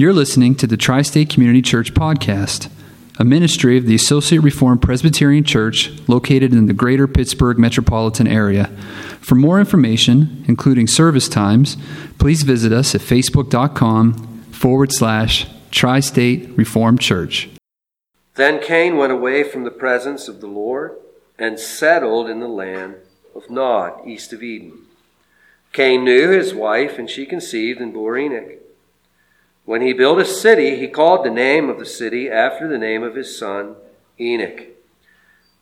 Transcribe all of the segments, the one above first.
You're listening to the Tri State Community Church Podcast, a ministry of the Associate Reformed Presbyterian Church located in the greater Pittsburgh metropolitan area. For more information, including service times, please visit us at facebook.com forward slash Tri State Reformed Church. Then Cain went away from the presence of the Lord and settled in the land of Nod, east of Eden. Cain knew his wife, and she conceived and bore Enoch. When he built a city, he called the name of the city after the name of his son, Enoch.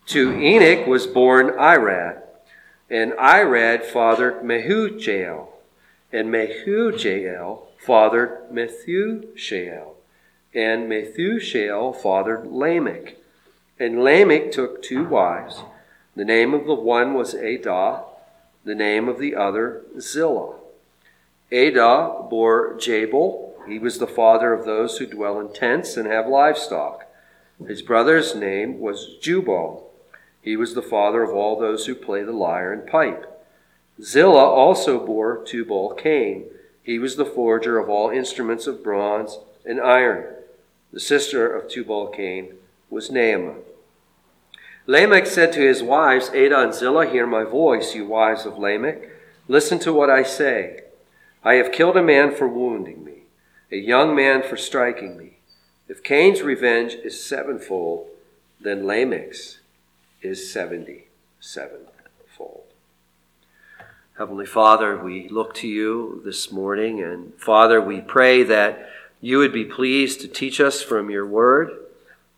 To Enoch was born Irad, and Irad fathered Mehujael, and Mehujael fathered Methushael, and Methushael fathered Lamech. And Lamech took two wives. The name of the one was Adah, the name of the other Zillah. Adah bore Jabal, he was the father of those who dwell in tents and have livestock. His brother's name was Jubal. He was the father of all those who play the lyre and pipe. Zillah also bore Tubal Cain. He was the forger of all instruments of bronze and iron. The sister of Tubal Cain was Naamah. Lamech said to his wives, Adah and Zillah, Hear my voice, you wives of Lamech. Listen to what I say. I have killed a man for wounding me a young man for striking me. If Cain's revenge is sevenfold, then Lamech's is seventy sevenfold. Heavenly Father, we look to you this morning, and Father, we pray that you would be pleased to teach us from your word,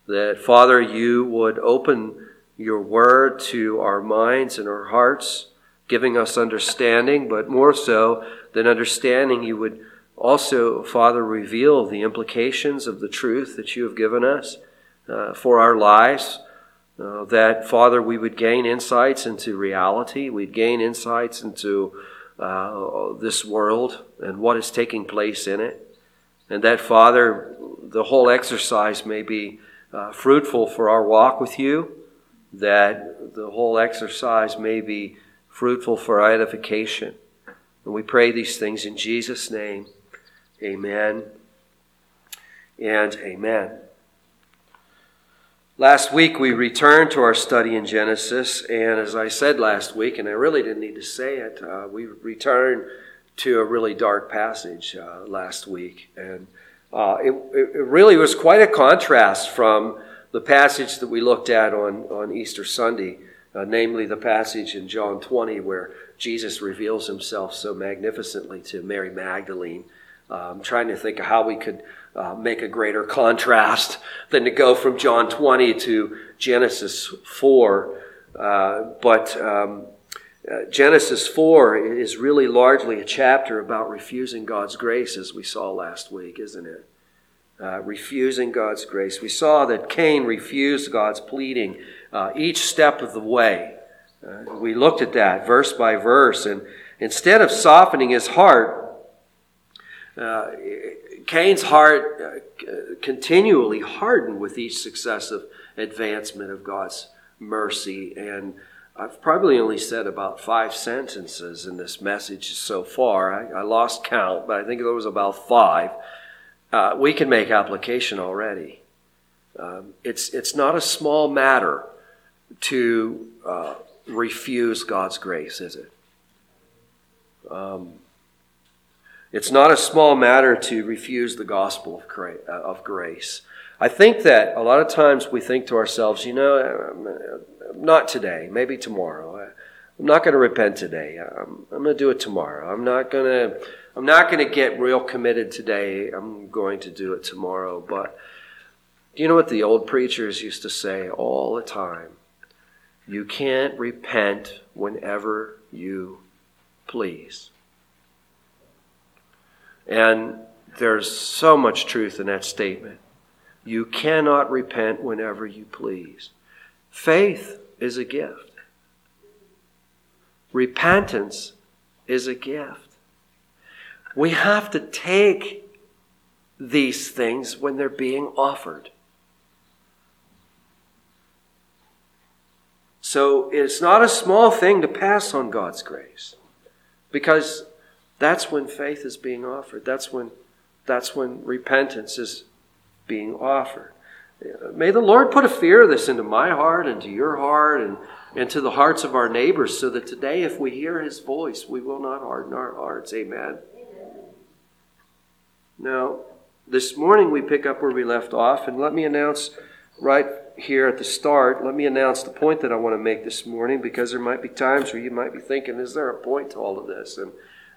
that, Father, you would open your word to our minds and our hearts, giving us understanding, but more so than understanding, you would also, Father, reveal the implications of the truth that you have given us uh, for our lives. Uh, that, Father, we would gain insights into reality, we'd gain insights into uh, this world and what is taking place in it. And that, Father, the whole exercise may be uh, fruitful for our walk with you, that the whole exercise may be fruitful for our edification. And we pray these things in Jesus' name. Amen and amen. Last week we returned to our study in Genesis, and as I said last week, and I really didn't need to say it, uh, we returned to a really dark passage uh, last week. And uh, it, it really was quite a contrast from the passage that we looked at on, on Easter Sunday, uh, namely the passage in John 20 where Jesus reveals himself so magnificently to Mary Magdalene um, trying to think of how we could uh, make a greater contrast than to go from John 20 to Genesis 4. Uh, but um, uh, Genesis 4 is really largely a chapter about refusing God's grace, as we saw last week, isn't it? Uh, refusing God's grace. We saw that Cain refused God's pleading uh, each step of the way. Uh, we looked at that verse by verse, and instead of softening his heart, uh, Cain's heart uh, continually hardened with each successive advancement of God's mercy. And I've probably only said about five sentences in this message so far. I, I lost count, but I think there was about five. Uh, we can make application already. Um, it's, it's not a small matter to uh, refuse God's grace, is it? Um, it's not a small matter to refuse the gospel uh, of grace. I think that a lot of times we think to ourselves, you know, um, not today, maybe tomorrow. Uh, I'm not going to repent today. Um, I'm, I'm going to do it tomorrow. I'm not going to. I'm not going to get real committed today. I'm going to do it tomorrow. But do you know what the old preachers used to say all the time? You can't repent whenever you please. And there's so much truth in that statement. You cannot repent whenever you please. Faith is a gift. Repentance is a gift. We have to take these things when they're being offered. So it's not a small thing to pass on God's grace because that's when faith is being offered. That's when that's when repentance is being offered. May the Lord put a fear of this into my heart and to your heart and, and to the hearts of our neighbors so that today, if we hear his voice, we will not harden our hearts. Amen. Now, this morning we pick up where we left off, and let me announce right here at the start, let me announce the point that I want to make this morning because there might be times where you might be thinking, is there a point to all of this? And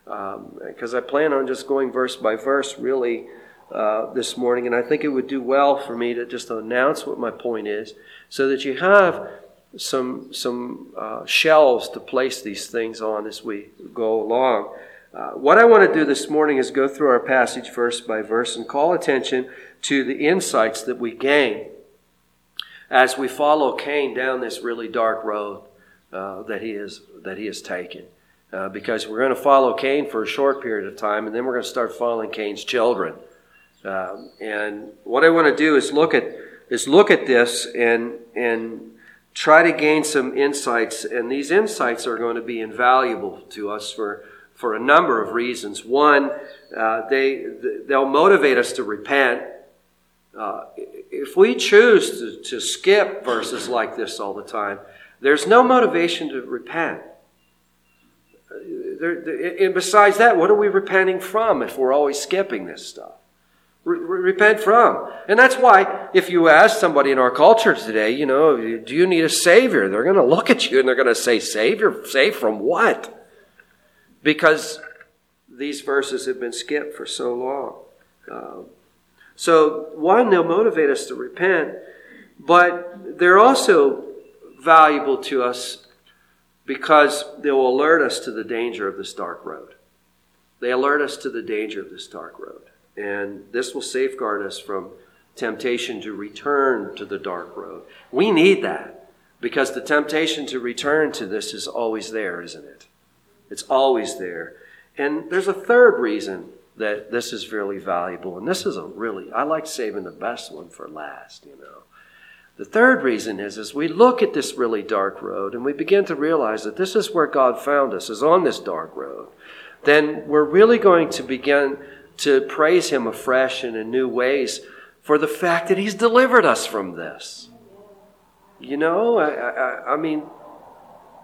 because um, I plan on just going verse by verse really uh, this morning, and I think it would do well for me to just announce what my point is so that you have some, some uh, shelves to place these things on as we go along. Uh, what I want to do this morning is go through our passage verse by verse and call attention to the insights that we gain as we follow Cain down this really dark road uh, that he is that he has taken. Uh, because we're going to follow Cain for a short period of time, and then we're going to start following Cain's children. Um, and what I want to do is look at is look at this and and try to gain some insights. And these insights are going to be invaluable to us for for a number of reasons. One, uh, they they'll motivate us to repent. Uh, if we choose to, to skip verses like this all the time, there's no motivation to repent. There, and besides that, what are we repenting from if we're always skipping this stuff? Re- repent from. And that's why, if you ask somebody in our culture today, you know, do you need a Savior? They're going to look at you and they're going to say, Savior? Save from what? Because these verses have been skipped for so long. Um, so, one, they'll motivate us to repent, but they're also valuable to us because they will alert us to the danger of this dark road. They alert us to the danger of this dark road. And this will safeguard us from temptation to return to the dark road. We need that because the temptation to return to this is always there, isn't it? It's always there. And there's a third reason that this is really valuable. And this is a really, I like saving the best one for last, you know. The third reason is as we look at this really dark road and we begin to realize that this is where God found us, is on this dark road, then we're really going to begin to praise Him afresh and in new ways for the fact that He's delivered us from this. You know, I, I, I mean,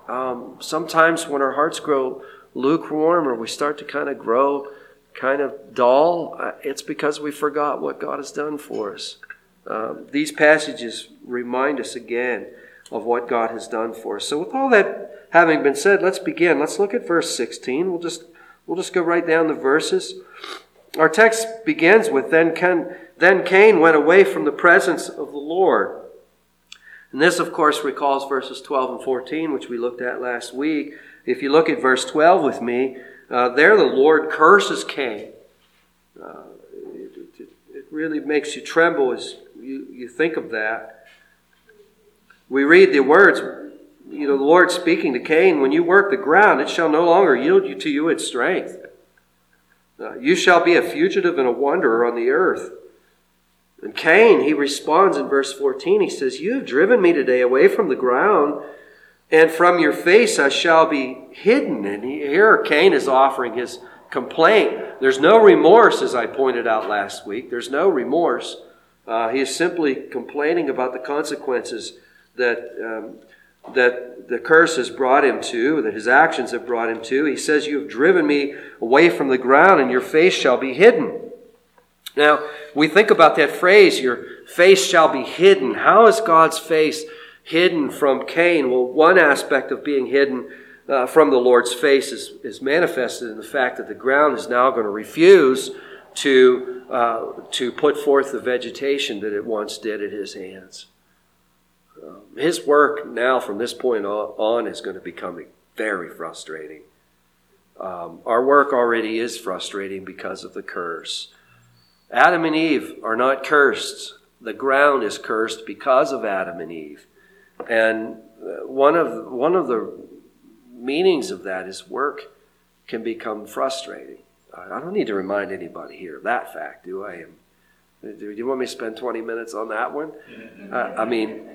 um, sometimes when our hearts grow lukewarm or we start to kind of grow kind of dull, uh, it's because we forgot what God has done for us. Um, these passages remind us again of what God has done for us. So, with all that having been said, let's begin. Let's look at verse 16. We'll just we'll just go right down the verses. Our text begins with then Cain, then Cain went away from the presence of the Lord. And this, of course, recalls verses 12 and 14, which we looked at last week. If you look at verse 12 with me, uh, there, the Lord curses Cain. Uh, it, it, it, really makes you tremble as you, you think of that. We read the words, you know, the Lord speaking to Cain, when you work the ground, it shall no longer yield you to you its strength. Uh, you shall be a fugitive and a wanderer on the earth. And Cain, he responds in verse 14. He says, You have driven me today away from the ground and from your face I shall be hidden. And here Cain is offering his complaint. There's no remorse, as I pointed out last week. There's no remorse. Uh, he is simply complaining about the consequences that, um, that the curse has brought him to, that his actions have brought him to. He says, You have driven me away from the ground, and your face shall be hidden. Now, we think about that phrase, your face shall be hidden. How is God's face hidden from Cain. Well, one aspect of being hidden uh, from the Lord's face is, is manifested in the fact that the ground is now going to refuse to, uh, to put forth the vegetation that it once did at his hands. Um, his work now, from this point on, is going to become very frustrating. Um, our work already is frustrating because of the curse. Adam and Eve are not cursed. The ground is cursed because of Adam and Eve. And uh, one of, one of the meanings of that is work can become frustrating. I don't need to remind anybody here of that fact, do I? Do you want me to spend 20 minutes on that one? Uh, I mean,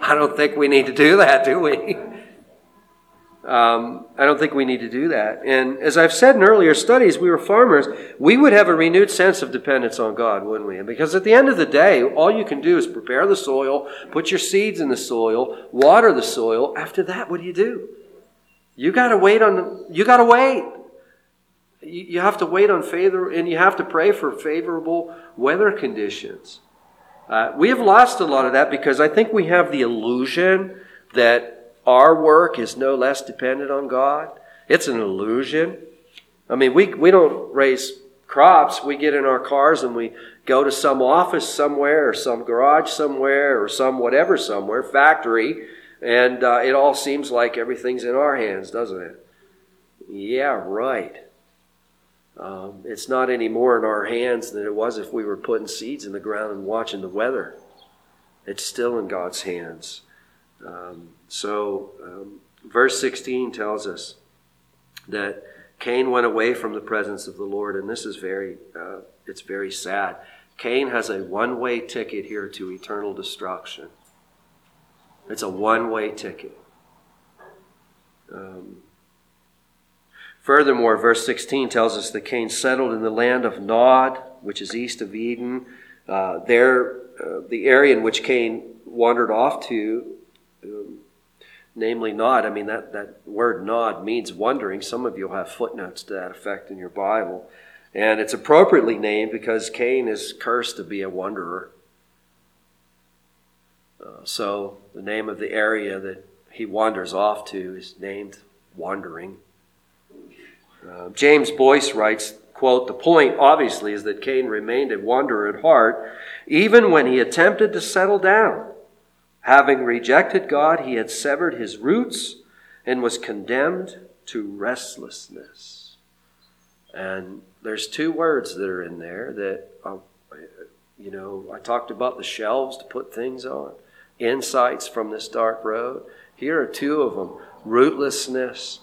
I don't think we need to do that, do we? Um, I don't think we need to do that. And as I've said in earlier studies, we were farmers. We would have a renewed sense of dependence on God, wouldn't we? And Because at the end of the day, all you can do is prepare the soil, put your seeds in the soil, water the soil. After that, what do you do? You got to wait on. You got to wait. You have to wait on favor, and you have to pray for favorable weather conditions. Uh, we have lost a lot of that because I think we have the illusion that our work is no less dependent on God. It's an illusion. I mean, we, we don't raise crops. We get in our cars and we go to some office somewhere or some garage somewhere or some whatever somewhere, factory, and uh, it all seems like everything's in our hands, doesn't it? Yeah, right. Um, it's not any more in our hands than it was if we were putting seeds in the ground and watching the weather. It's still in God's hands. Um, so, um, verse 16 tells us that Cain went away from the presence of the Lord, and this is very, uh, it's very sad. Cain has a one way ticket here to eternal destruction. It's a one way ticket. Um, furthermore, verse 16 tells us that Cain settled in the land of Nod, which is east of Eden. Uh, there, uh, the area in which Cain wandered off to um, namely Nod. I mean, that, that word Nod means wandering. Some of you will have footnotes to that effect in your Bible. And it's appropriately named because Cain is cursed to be a wanderer. Uh, so the name of the area that he wanders off to is named Wandering. Uh, James Boice writes, quote, The point, obviously, is that Cain remained a wanderer at heart, even when he attempted to settle down. Having rejected God, he had severed his roots and was condemned to restlessness. And there's two words that are in there that, uh, you know, I talked about the shelves to put things on, insights from this dark road. Here are two of them rootlessness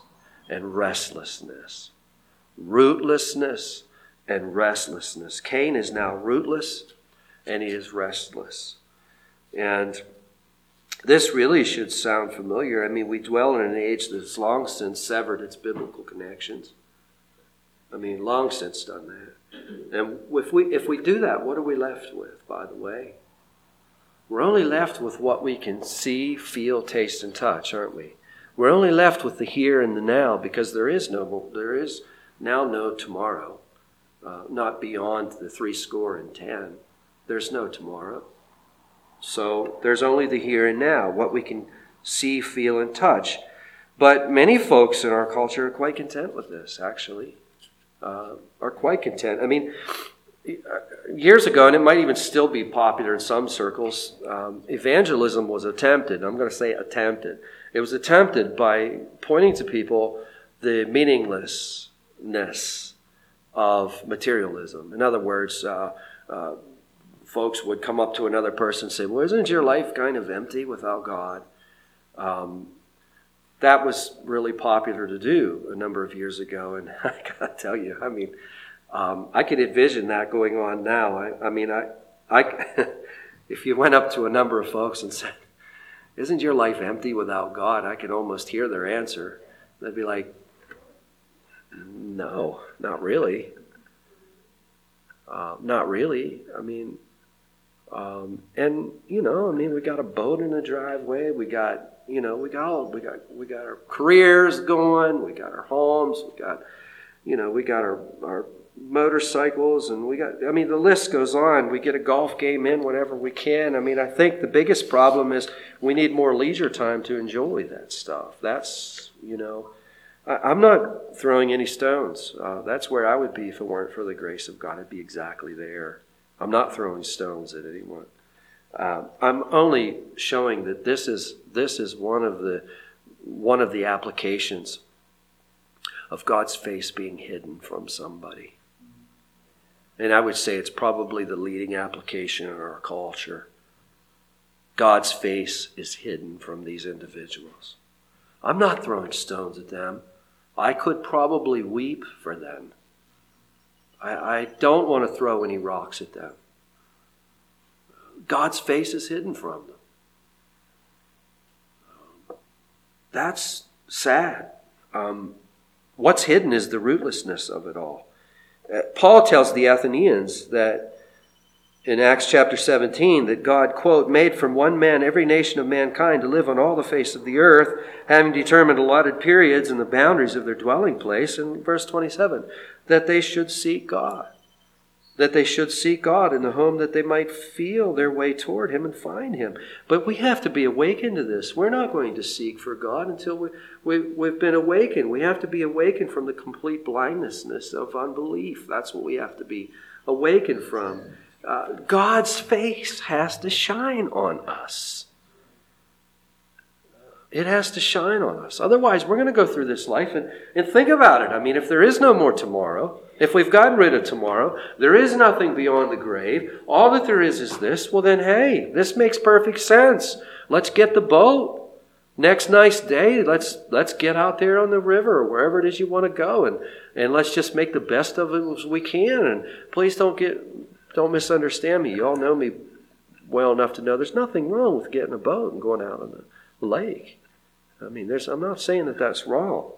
and restlessness. Rootlessness and restlessness. Cain is now rootless and he is restless. And this really should sound familiar. I mean, we dwell in an age that's long since severed its biblical connections. I mean, long since done that. And if we, if we do that, what are we left with, by the way? We're only left with what we can see, feel, taste, and touch, aren't we? We're only left with the here and the now because there is no, there is now no tomorrow, uh, not beyond the three score and ten. There's no tomorrow. So there's only the here and now, what we can see, feel, and touch. But many folks in our culture are quite content with this, actually. Uh, are quite content. I mean, years ago, and it might even still be popular in some circles, um, evangelism was attempted. I'm going to say attempted. It was attempted by pointing to people the meaninglessness of materialism. In other words, uh, uh, folks would come up to another person and say, Well, isn't your life kind of empty without God? Um, that was really popular to do a number of years ago. And I got to tell you, I mean, um, I could envision that going on now. I, I mean, I, I, if you went up to a number of folks and said, Isn't your life empty without God? I could almost hear their answer. They'd be like, No, not really. Uh, not really. I mean, um, and you know, I mean, we got a boat in the driveway. We got, you know, we got all, we got, we got our careers going. We got our homes. We got, you know, we got our our motorcycles, and we got. I mean, the list goes on. We get a golf game in whenever we can. I mean, I think the biggest problem is we need more leisure time to enjoy that stuff. That's, you know. I, am not throwing any stones. Uh, that's where I would be if it weren't for the grace of God. I'd be exactly there. I'm not throwing stones at anyone. Uh, I'm only showing that this is this is one of the one of the applications of God's face being hidden from somebody. And I would say it's probably the leading application in our culture. God's face is hidden from these individuals. I'm not throwing stones at them. I could probably weep for them. I, I don't want to throw any rocks at them. God's face is hidden from them. That's, sad. Um, what's hidden is the rootlessness of it all. Paul tells the Athenians that in Acts chapter 17 that God, quote, made from one man every nation of mankind to live on all the face of the earth, having determined allotted periods and the boundaries of their dwelling place. In verse 27, that they should seek God. That they should seek God in the home that they might feel their way toward Him and find Him. But we have to be awakened to this. We're not going to seek for God until we, we, we've been awakened. We have to be awakened from the complete blindness of unbelief. That's what we have to be awakened from uh, God's face has to shine on us. It has to shine on us. Otherwise, we're going to go through this life and, and think about it. I mean, if there is no more tomorrow, if we've gotten rid of tomorrow, there is nothing beyond the grave, all that there is is this, well, then, hey, this makes perfect sense. Let's get the boat. Next nice day, let's let's get out there on the river or wherever it is you want to go and, and let's just make the best of it as we can. And please don't get don't misunderstand me. You all know me well enough to know there's nothing wrong with getting a boat and going out on the lake. I mean, there's, I'm not saying that that's wrong.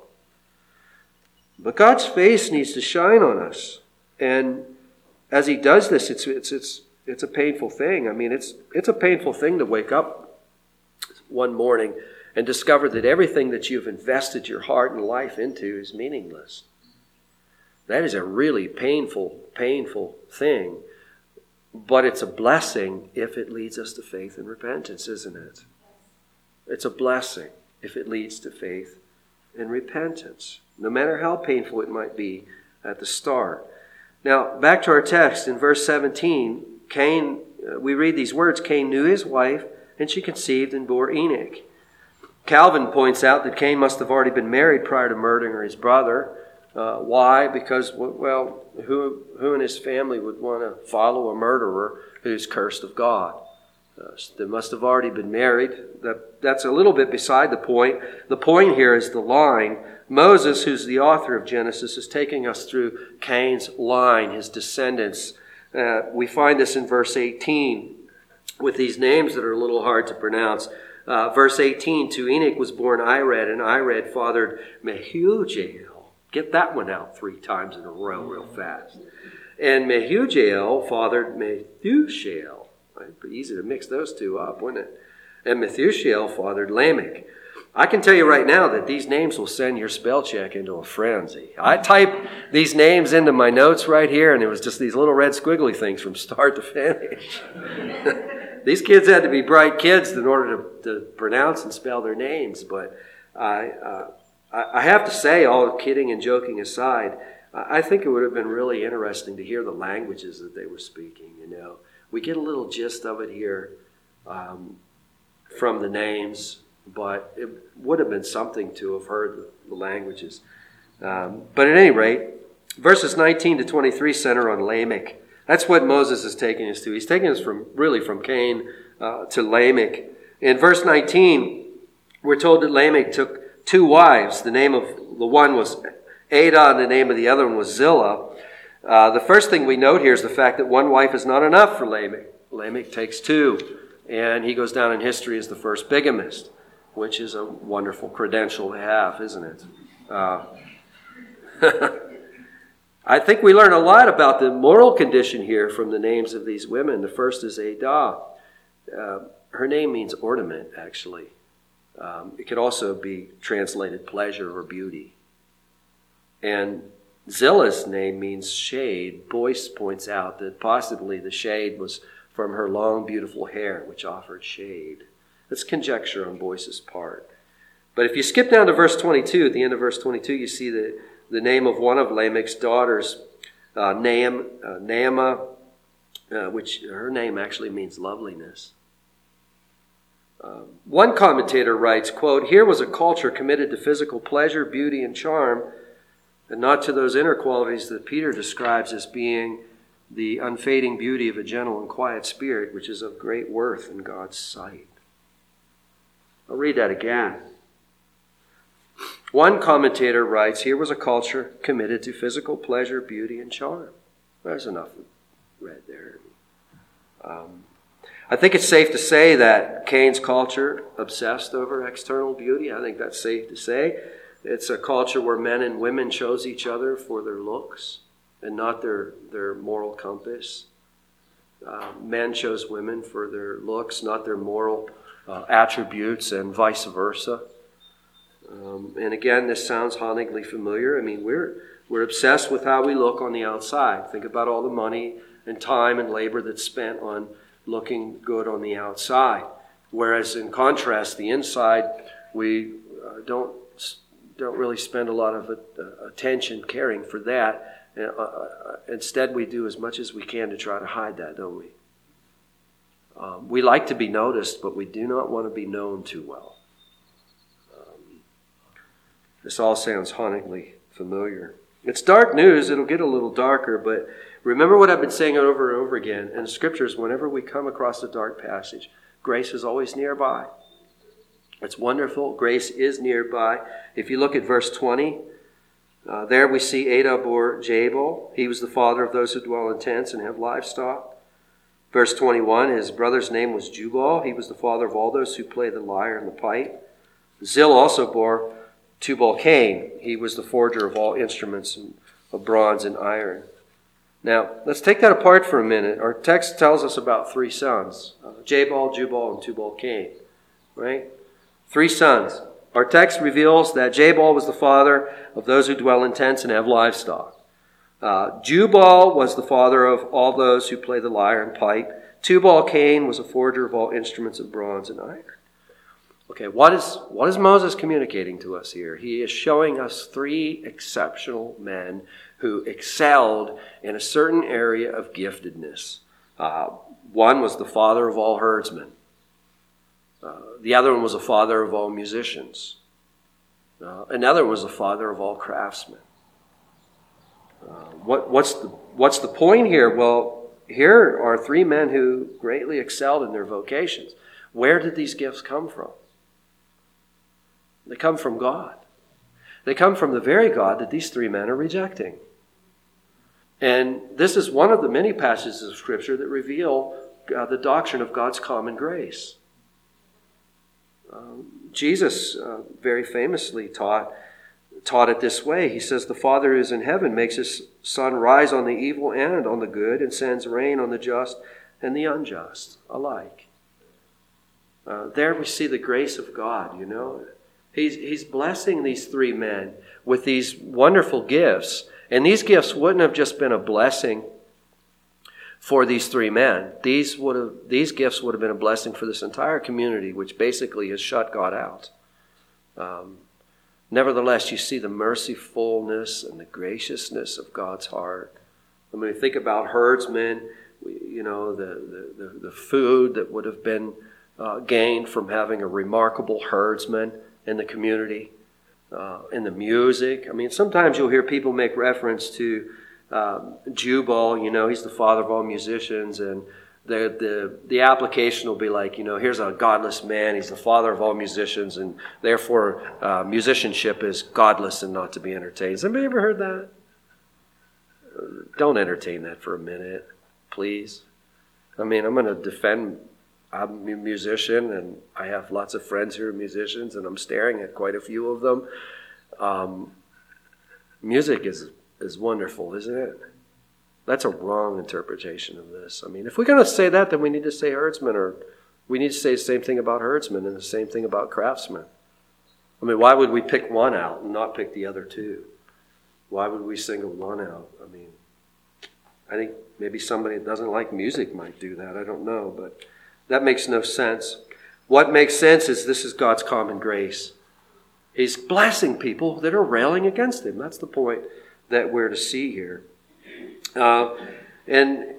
But God's face needs to shine on us. And as He does this, it's, it's, it's, it's a painful thing. I mean, it's, it's a painful thing to wake up one morning and discover that everything that you've invested your heart and life into is meaningless. That is a really painful, painful thing. But it's a blessing if it leads us to faith and repentance, isn't it? It's a blessing if it leads to faith and repentance, no matter how painful it might be at the start. Now, back to our text in verse 17, Cain, uh, we read these words Cain knew his wife, and she conceived and bore Enoch. Calvin points out that Cain must have already been married prior to murdering his brother. Uh, why? Because, well, who, who in his family would want to follow a murderer who's cursed of God? Uh, they must have already been married. That, that's a little bit beside the point. The point here is the line. Moses, who's the author of Genesis, is taking us through Cain's line, his descendants. Uh, we find this in verse 18 with these names that are a little hard to pronounce. Uh, verse 18, to Enoch was born Irad, and Irad fathered Mehujael. Get that one out three times in a row, real fast. And Mehujael fathered Methushael. Right? Pretty easy to mix those two up, wouldn't it? And Methushael fathered Lamech. I can tell you right now that these names will send your spell check into a frenzy. I typed these names into my notes right here, and it was just these little red squiggly things from start to finish. these kids had to be bright kids in order to, to pronounce and spell their names, but I, uh, I have to say, all kidding and joking aside, I think it would have been really interesting to hear the languages that they were speaking. You know, we get a little gist of it here um, from the names, but it would have been something to have heard the, languages. Um, but at any rate, verses 19 to 23 center on Lamech. That's what Moses is taking us to. He's taking us from really from Cain uh, to Lamech. In verse 19, we're told that Lamech took two wives. The name of the one was Adah, and the name of the other one was Zillah. Uh, the first thing we note here is the fact that one wife is not enough for Lamech. Lamech takes two, and he goes down in history as the first bigamist, which is a wonderful credential to have, isn't it? Uh, I think we learn a lot about the moral condition here from the names of these women. The first is Adah. Uh, her name means ornament, actually. Um, it could also be translated pleasure or beauty. And Zillah's name means shade. Boice points out that possibly the shade was from her long, beautiful hair, which offered shade. That's conjecture on Boice's part. But if you skip down to verse 22, at the end of verse 22, you see the, the name of one of Lamech's daughters, uh, uh, uh, which her name actually means loveliness. Um, one commentator writes, quote, Here was a culture committed to physical pleasure, beauty, and charm, and not to those inner qualities that Peter describes as being the unfading beauty of a gentle and quiet spirit, which is of great worth in God's sight. I'll read that again. One commentator writes, Here was a culture committed to physical pleasure, beauty, and charm. There's enough read there. Um, I think it's safe to say that Cain's culture obsessed over external beauty. I think that's safe to say. It's a culture where men and women chose each other for their looks and not their, their moral compass. Uh, men chose women for their looks, not their moral uh, attributes, and vice versa. Um, and again, this sounds hauntingly familiar. I mean, we're, we're obsessed with how we look on the outside. Think about all the money and time and labor that's spent on looking good on the outside. Whereas, in contrast, the inside, we uh, don't, don't really spend a lot of uh, attention caring for that uh, uh, instead, we do as much as we can to try to hide that, don't we? Um, we like to be noticed, but we do not want to be known too well. Um, this all sounds hauntingly familiar. It's dark news. It'll get a little darker, but remember what I've been saying over and over again in scriptures whenever we come across a dark passage, grace is always nearby. It's wonderful. Grace is nearby. If you look at verse 20, uh, there we see Adah bore Jabal. He was the father of those who dwell in tents and have livestock. Verse 21, his brother's name was Jubal. He was the father of all those who play the lyre and the pipe. Zil also bore Tubal Cain. He was the forger of all instruments of bronze and iron. Now, let's take that apart for a minute. Our text tells us about three sons uh, Jabal, Jubal, and Tubal Cain. Right? Three sons. Our text reveals that Jabal was the father of those who dwell in tents and have livestock. Uh, Jubal was the father of all those who play the lyre and pipe. Tubal Cain was a forger of all instruments of bronze and iron. Okay, what is, what is Moses communicating to us here? He is showing us three exceptional men who excelled in a certain area of giftedness. Uh, one was the father of all herdsmen. Uh, the other one was a father of all musicians. Uh, another was a father of all craftsmen. Uh, what, what's, the, what's the point here? Well, here are three men who greatly excelled in their vocations. Where did these gifts come from? They come from God. They come from the very God that these three men are rejecting. And this is one of the many passages of Scripture that reveal uh, the doctrine of God's common grace. Um, Jesus uh, very famously taught taught it this way. He says, "The Father is in heaven makes His sun rise on the evil and on the good, and sends rain on the just and the unjust alike." Uh, there we see the grace of God. You know, He's He's blessing these three men with these wonderful gifts, and these gifts wouldn't have just been a blessing for these three men. These, would have, these gifts would have been a blessing for this entire community, which basically has shut God out. Um, nevertheless, you see the mercifulness and the graciousness of God's heart. I mean, think about herdsmen, you know, the, the, the food that would have been uh, gained from having a remarkable herdsman in the community, uh, in the music. I mean, sometimes you'll hear people make reference to um, Jubal, you know, he's the father of all musicians, and the, the, the application will be like, you know, here's a godless man, he's the father of all musicians, and therefore uh, musicianship is godless and not to be entertained. Has anybody ever heard that? Don't entertain that for a minute, please. I mean, I'm going to defend. I'm a musician, and I have lots of friends who are musicians, and I'm staring at quite a few of them. Um, music is is wonderful, isn't it? That's a wrong interpretation of this. I mean, if we're going to say that, then we need to say herdsman, or we need to say the same thing about herdsmen and the same thing about craftsmen. I mean, why would we pick one out and not pick the other two? Why would we single one out? I mean, I think maybe somebody that doesn't like music might do that. I don't know, but that makes no sense. What makes sense is this is God's common grace. He's blessing people that are railing against him. That's the point that we're to see here. Uh, and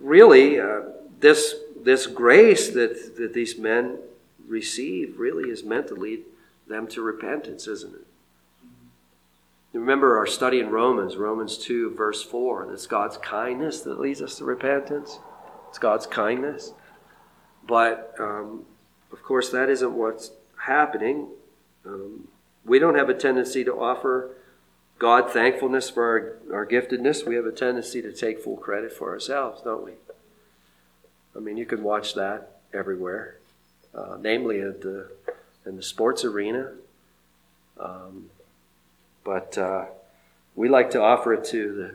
really, uh, this, this grace that, that these men receive really is meant to lead them to repentance, isn't it? Remember our study in Romans, Romans 2, verse 4. It's God's kindness that leads us to repentance. It's God's kindness. But, um, of course, that isn't what's happening. Um, we don't have a tendency to offer God thankfulness for our, our giftedness, we have a tendency to take full credit for ourselves, don't we? I mean, you can watch that everywhere, uh, namely at the, in the sports arena. Um, but uh, we like to offer it to the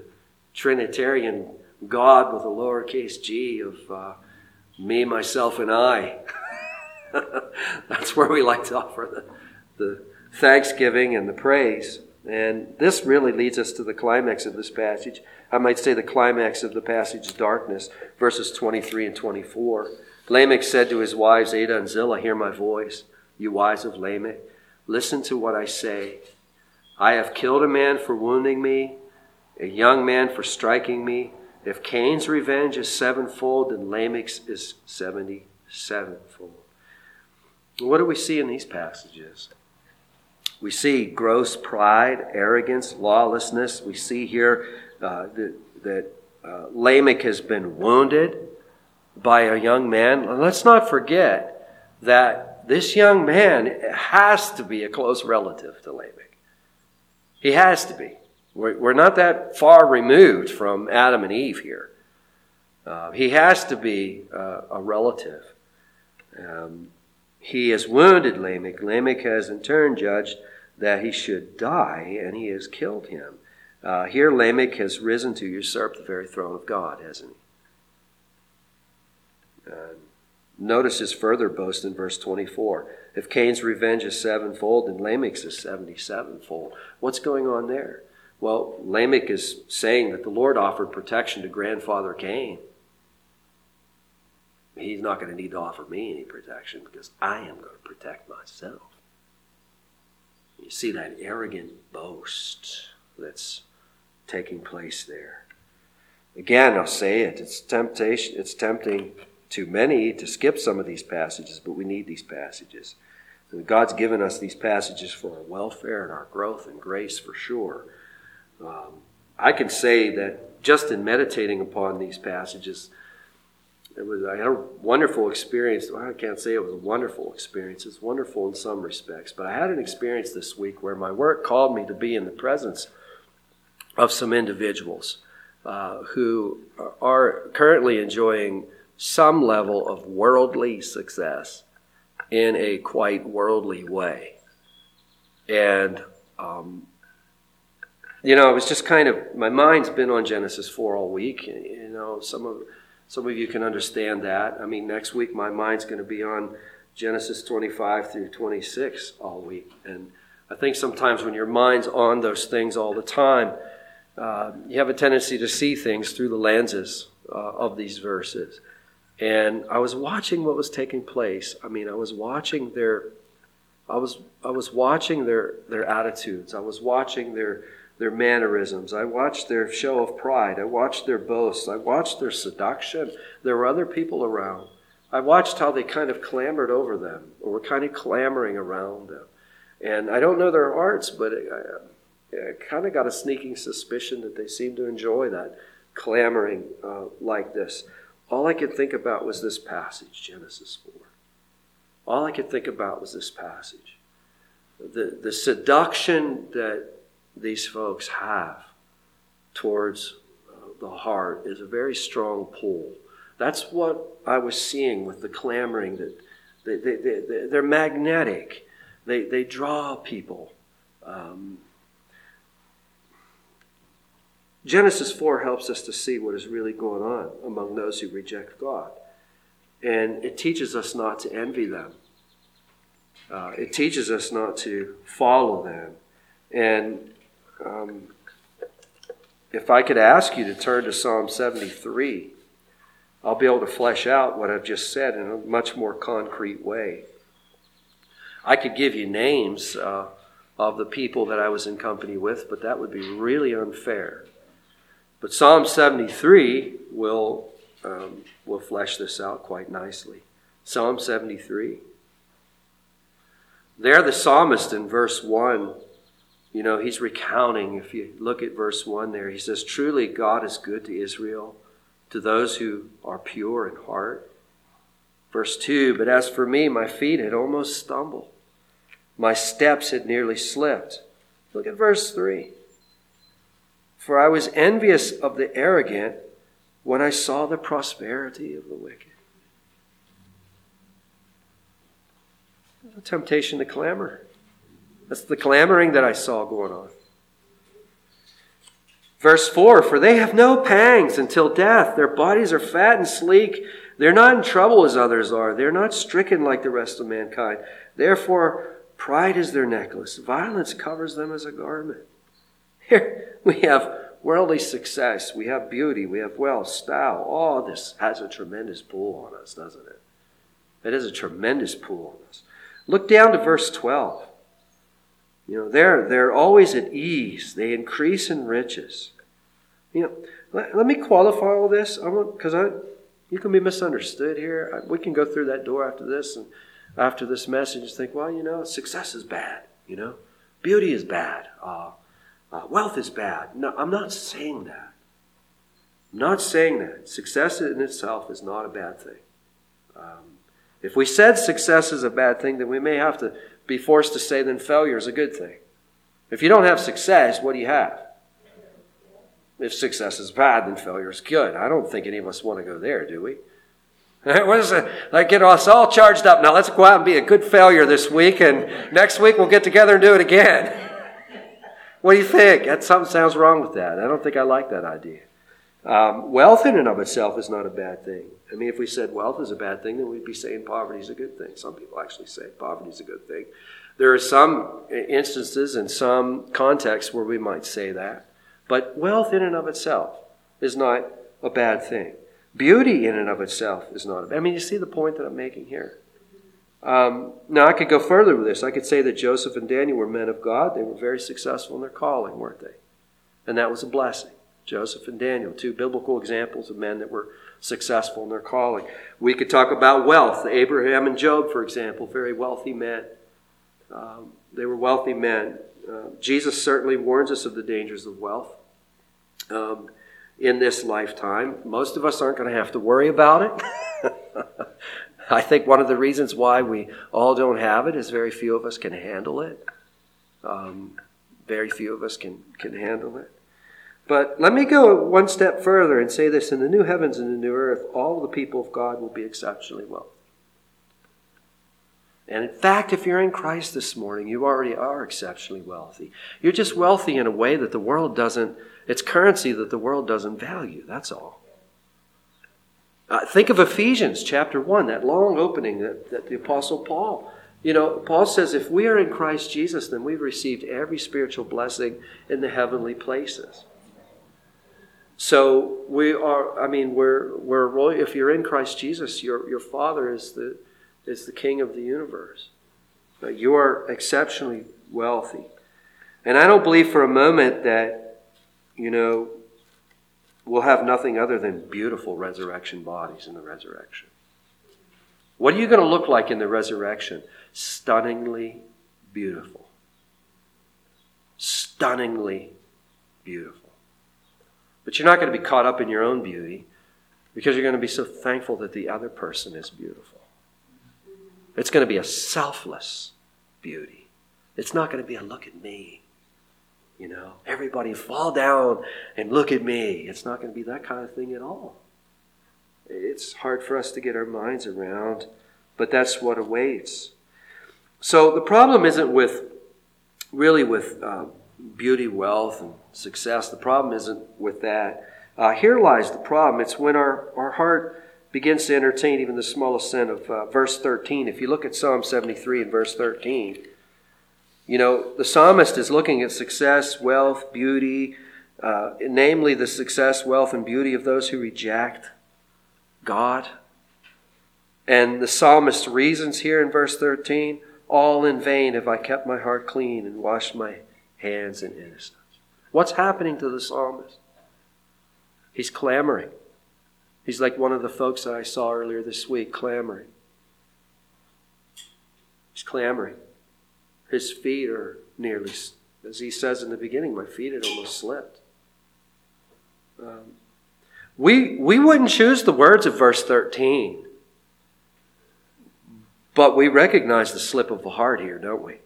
Trinitarian God with a lowercase g of uh, me, myself, and I. That's where we like to offer the, the thanksgiving and the praise. And this really leads us to the climax of this passage. I might say the climax of the passage, darkness, verses 23 and 24. Lamech said to his wives, Adah and Zillah, Hear my voice, you wives of Lamech. Listen to what I say. I have killed a man for wounding me, a young man for striking me. If Cain's revenge is sevenfold, then Lamech's is seventy sevenfold. What do we see in these passages? We see gross pride, arrogance, lawlessness. We see here uh, that, that uh, Lamech has been wounded by a young man. Let's not forget that this young man has to be a close relative to Lamech. He has to be. We're, we're not that far removed from Adam and Eve here. Uh, he has to be uh, a relative. Um, he has wounded Lamech. Lamech has in turn judged that he should die, and he has killed him. Uh, here, Lamech has risen to usurp the very throne of God, hasn't he? Uh, notice his further boast in verse 24. If Cain's revenge is sevenfold, then Lamech's is 77fold. What's going on there? Well, Lamech is saying that the Lord offered protection to grandfather Cain. He's not going to need to offer me any protection because I am going to protect myself. You see that arrogant boast that's taking place there. Again, I'll say it. It's temptation. It's tempting to many to skip some of these passages, but we need these passages. God's given us these passages for our welfare and our growth and grace for sure. Um, I can say that just in meditating upon these passages, it was I had a wonderful experience. Well, I can't say it was a wonderful experience. It's wonderful in some respects, but I had an experience this week where my work called me to be in the presence of some individuals uh, who are currently enjoying some level of worldly success in a quite worldly way, and um, you know, it was just kind of my mind's been on Genesis four all week. You know, some of some of you can understand that. I mean, next week my mind's going to be on Genesis 25 through 26 all week. And I think sometimes when your mind's on those things all the time, uh, you have a tendency to see things through the lenses uh, of these verses. And I was watching what was taking place. I mean, I was watching their, I was, I was watching their, their attitudes. I was watching their, their mannerisms. I watched their show of pride. I watched their boasts. I watched their seduction. There were other people around. I watched how they kind of clamored over them or were kind of clamoring around them. And I don't know their hearts, but I, I kind of got a sneaking suspicion that they seemed to enjoy that clamoring uh, like this. All I could think about was this passage, Genesis 4. All I could think about was this passage. The, the seduction that these folks have towards uh, the heart is a very strong pull. That's what I was seeing with the clamoring that they, they, they, they're magnetic. They, they draw people. Um, Genesis 4 helps us to see what is really going on among those who reject God. And it teaches us not to envy them. Uh, it teaches us not to follow them. And um, if I could ask you to turn to Psalm 73, I'll be able to flesh out what I've just said in a much more concrete way. I could give you names uh, of the people that I was in company with, but that would be really unfair. But Psalm 73 will, um, will flesh this out quite nicely. Psalm 73. There, the psalmist in verse 1 you know, he's recounting, if you look at verse 1 there, he says, Truly God is good to Israel, to those who are pure in heart. Verse 2 But as for me, my feet had almost stumbled, my steps had nearly slipped. Look at verse 3. For I was envious of the arrogant when I saw the prosperity of the wicked. A temptation to clamor. That's the clamoring that I saw going on. Verse 4 For they have no pangs until death. Their bodies are fat and sleek. They're not in trouble as others are. They're not stricken like the rest of mankind. Therefore, pride is their necklace. Violence covers them as a garment. Here we have worldly success. We have beauty. We have wealth, style. All this has a tremendous pull on us, doesn't it? It is a tremendous pull on us. Look down to verse 12. You know, they're, they're always at ease. They increase in riches. You know, let, let me qualify all this. I want because I you can be misunderstood here. We can go through that door after this and after this message and think, well, you know, success is bad. You know, beauty is bad. Uh, uh, wealth is bad. No, I'm not saying that. I'm not saying that. Success in itself is not a bad thing. Um, if we said success is a bad thing, then we may have to be forced to say then failure is a good thing. If you don't have success, what do you have? If success is bad, then failure is good. I don't think any of us want to go there, do we? What is it? Uh, like get us all charged up. Now let's go out and be a good failure this week, and next week we'll get together and do it again. What do you think? That something sounds wrong with that. I don't think I like that idea. Um, wealth in and of itself is not a bad thing. I mean, if we said wealth is a bad thing, then we'd be saying poverty is a good thing. Some people actually say poverty is a good thing. There are some instances and some contexts where we might say that. But wealth in and of itself is not a bad thing. Beauty in and of itself is not a bad I mean, you see the point that I'm making here? Um, now, I could go further with this. I could say that Joseph and Daniel were men of God. They were very successful in their calling, weren't they? And that was a blessing. Joseph and Daniel, two biblical examples of men that were successful in their calling. We could talk about wealth. Abraham and Job, for example, very wealthy men. Um, they were wealthy men. Uh, Jesus certainly warns us of the dangers of wealth um, in this lifetime. Most of us aren't going to have to worry about it. I think one of the reasons why we all don't have it is very few of us can handle it. Um, very few of us can, can handle it. But let me go one step further and say this in the new heavens and the new earth, all the people of God will be exceptionally wealthy. And in fact, if you're in Christ this morning, you already are exceptionally wealthy. You're just wealthy in a way that the world doesn't, it's currency that the world doesn't value. That's all. Uh, think of Ephesians chapter 1, that long opening that, that the Apostle Paul, you know, Paul says, if we are in Christ Jesus, then we've received every spiritual blessing in the heavenly places. So we are, I mean, we're, we're if you're in Christ Jesus, your, your Father is the, is the King of the universe. But you are exceptionally wealthy. And I don't believe for a moment that, you know, we'll have nothing other than beautiful resurrection bodies in the resurrection. What are you going to look like in the resurrection? Stunningly beautiful. Stunningly beautiful. But you're not going to be caught up in your own beauty because you're going to be so thankful that the other person is beautiful. It's going to be a selfless beauty. It's not going to be a look at me. You know, everybody fall down and look at me. It's not going to be that kind of thing at all. It's hard for us to get our minds around, but that's what awaits. So the problem isn't with really with uh, beauty, wealth, and success. The problem isn't with that. Uh, here lies the problem. It's when our, our heart begins to entertain even the smallest sin of uh, verse 13. If you look at Psalm 73 and verse 13, you know, the psalmist is looking at success, wealth, beauty, uh, namely the success, wealth, and beauty of those who reject God. And the psalmist reasons here in verse 13 all in vain have I kept my heart clean and washed my hands in innocence. What's happening to the psalmist? He's clamoring. He's like one of the folks that I saw earlier this week, clamoring. He's clamoring. His feet are nearly, as he says in the beginning, my feet had almost slipped. Um, we, we wouldn't choose the words of verse 13, but we recognize the slip of the heart here, don't we?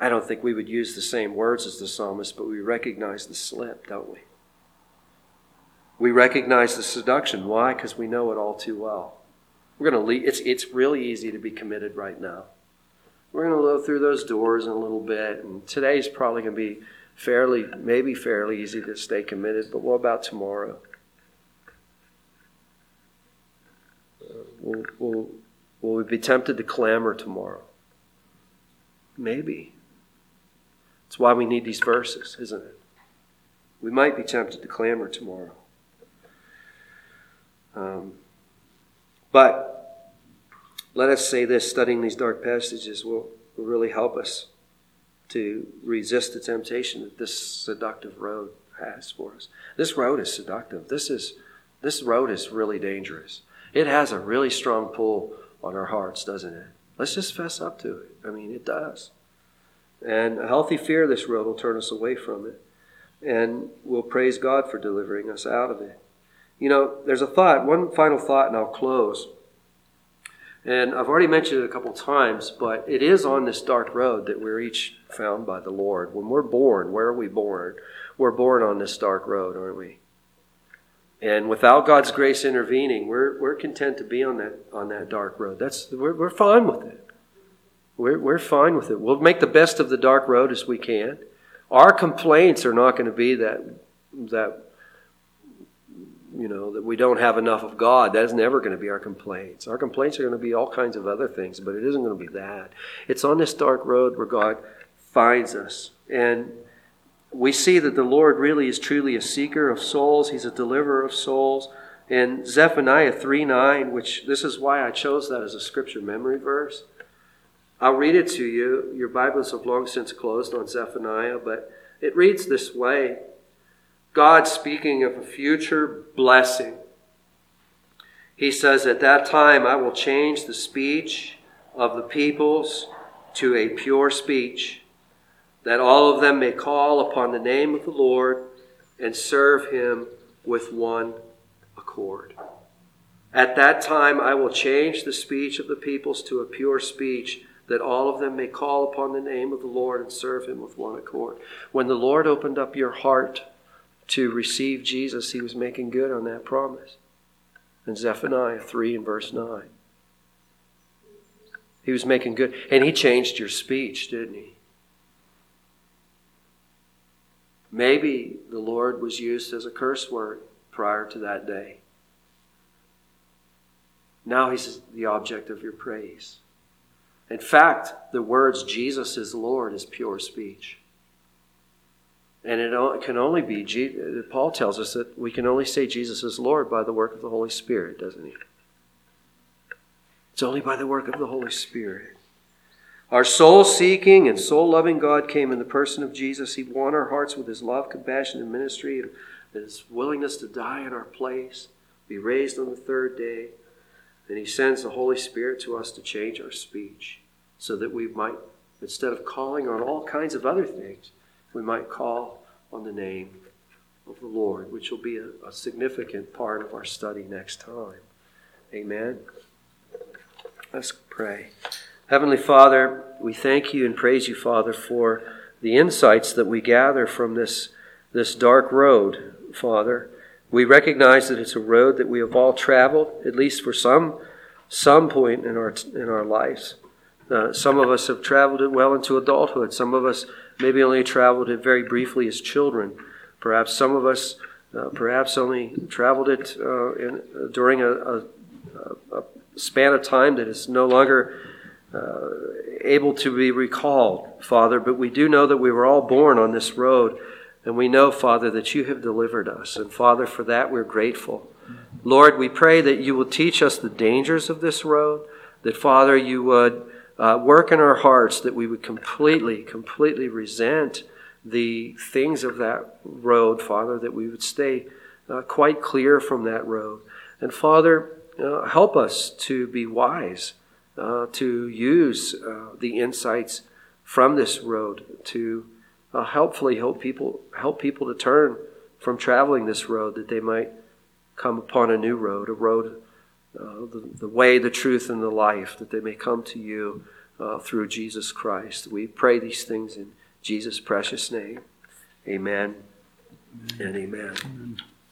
I don't think we would use the same words as the psalmist, but we recognize the slip, don't we? We recognize the seduction. Why? Because we know it all too well. We're going to leave. It's, it's really easy to be committed right now. We're going to go through those doors in a little bit, and today's probably going to be fairly, maybe fairly easy to stay committed, but what about tomorrow? Will, will, will we be tempted to clamor tomorrow? Maybe. That's why we need these verses, isn't it? We might be tempted to clamor tomorrow. Um, but let us say this studying these dark passages will, will really help us to resist the temptation that this seductive road has for us. This road is seductive. This is this road is really dangerous. It has a really strong pull on our hearts, doesn't it? Let's just fess up to it. I mean, it does. And a healthy fear of this road will turn us away from it. And we'll praise God for delivering us out of it. You know, there's a thought, one final thought, and I'll close. And I've already mentioned it a couple times, but it is on this dark road that we're each found by the Lord. When we're born, where are we born? We're born on this dark road, aren't we? And without God's grace intervening, we're, we're content to be on that, on that dark road. That's, we're, we're fine with it. We're, we're fine with it. We'll make the best of the dark road as we can. Our complaints are not going to be that, that you know, that we don't have enough of God. That is never going to be our complaints. Our complaints are going to be all kinds of other things, but it isn't going to be that. It's on this dark road where God finds us. And we see that the Lord really is truly a seeker of souls, He's a deliverer of souls. And Zephaniah 3 9, which this is why I chose that as a scripture memory verse. I'll read it to you. Your Bibles have long since closed on Zephaniah, but it reads this way God speaking of a future blessing. He says, At that time I will change the speech of the peoples to a pure speech, that all of them may call upon the name of the Lord and serve him with one accord. At that time I will change the speech of the peoples to a pure speech, that all of them may call upon the name of the Lord and serve him with one accord. When the Lord opened up your heart, to receive Jesus, he was making good on that promise. In Zephaniah 3 and verse 9. He was making good. And he changed your speech, didn't he? Maybe the Lord was used as a curse word prior to that day. Now he's the object of your praise. In fact, the words Jesus is Lord is pure speech. And it can only be, Paul tells us that we can only say Jesus is Lord by the work of the Holy Spirit, doesn't he? It's only by the work of the Holy Spirit. Our soul seeking and soul loving God came in the person of Jesus. He won our hearts with his love, compassion, and ministry, and his willingness to die in our place, be raised on the third day. And he sends the Holy Spirit to us to change our speech so that we might, instead of calling on all kinds of other things, we might call on the name of the Lord, which will be a, a significant part of our study next time. Amen. Let's pray. Heavenly Father, we thank you and praise you, Father, for the insights that we gather from this, this dark road, Father. We recognize that it's a road that we have all traveled, at least for some, some point in our, in our lives. Uh, some of us have traveled it well into adulthood. Some of us maybe only traveled it very briefly as children. Perhaps some of us, uh, perhaps only traveled it uh, in, uh, during a, a, a, span of time that is no longer uh, able to be recalled, Father. But we do know that we were all born on this road. And we know, Father, that you have delivered us. And Father, for that we're grateful. Lord, we pray that you will teach us the dangers of this road, that, Father, you would uh, work in our hearts that we would completely, completely resent the things of that road, Father, that we would stay uh, quite clear from that road. And Father, uh, help us to be wise, uh, to use uh, the insights from this road to uh, helpfully help people help people to turn from traveling this road that they might come upon a new road, a road uh, the, the way, the truth, and the life, that they may come to you uh, through Jesus Christ. We pray these things in Jesus' precious name. Amen, amen. and amen. amen.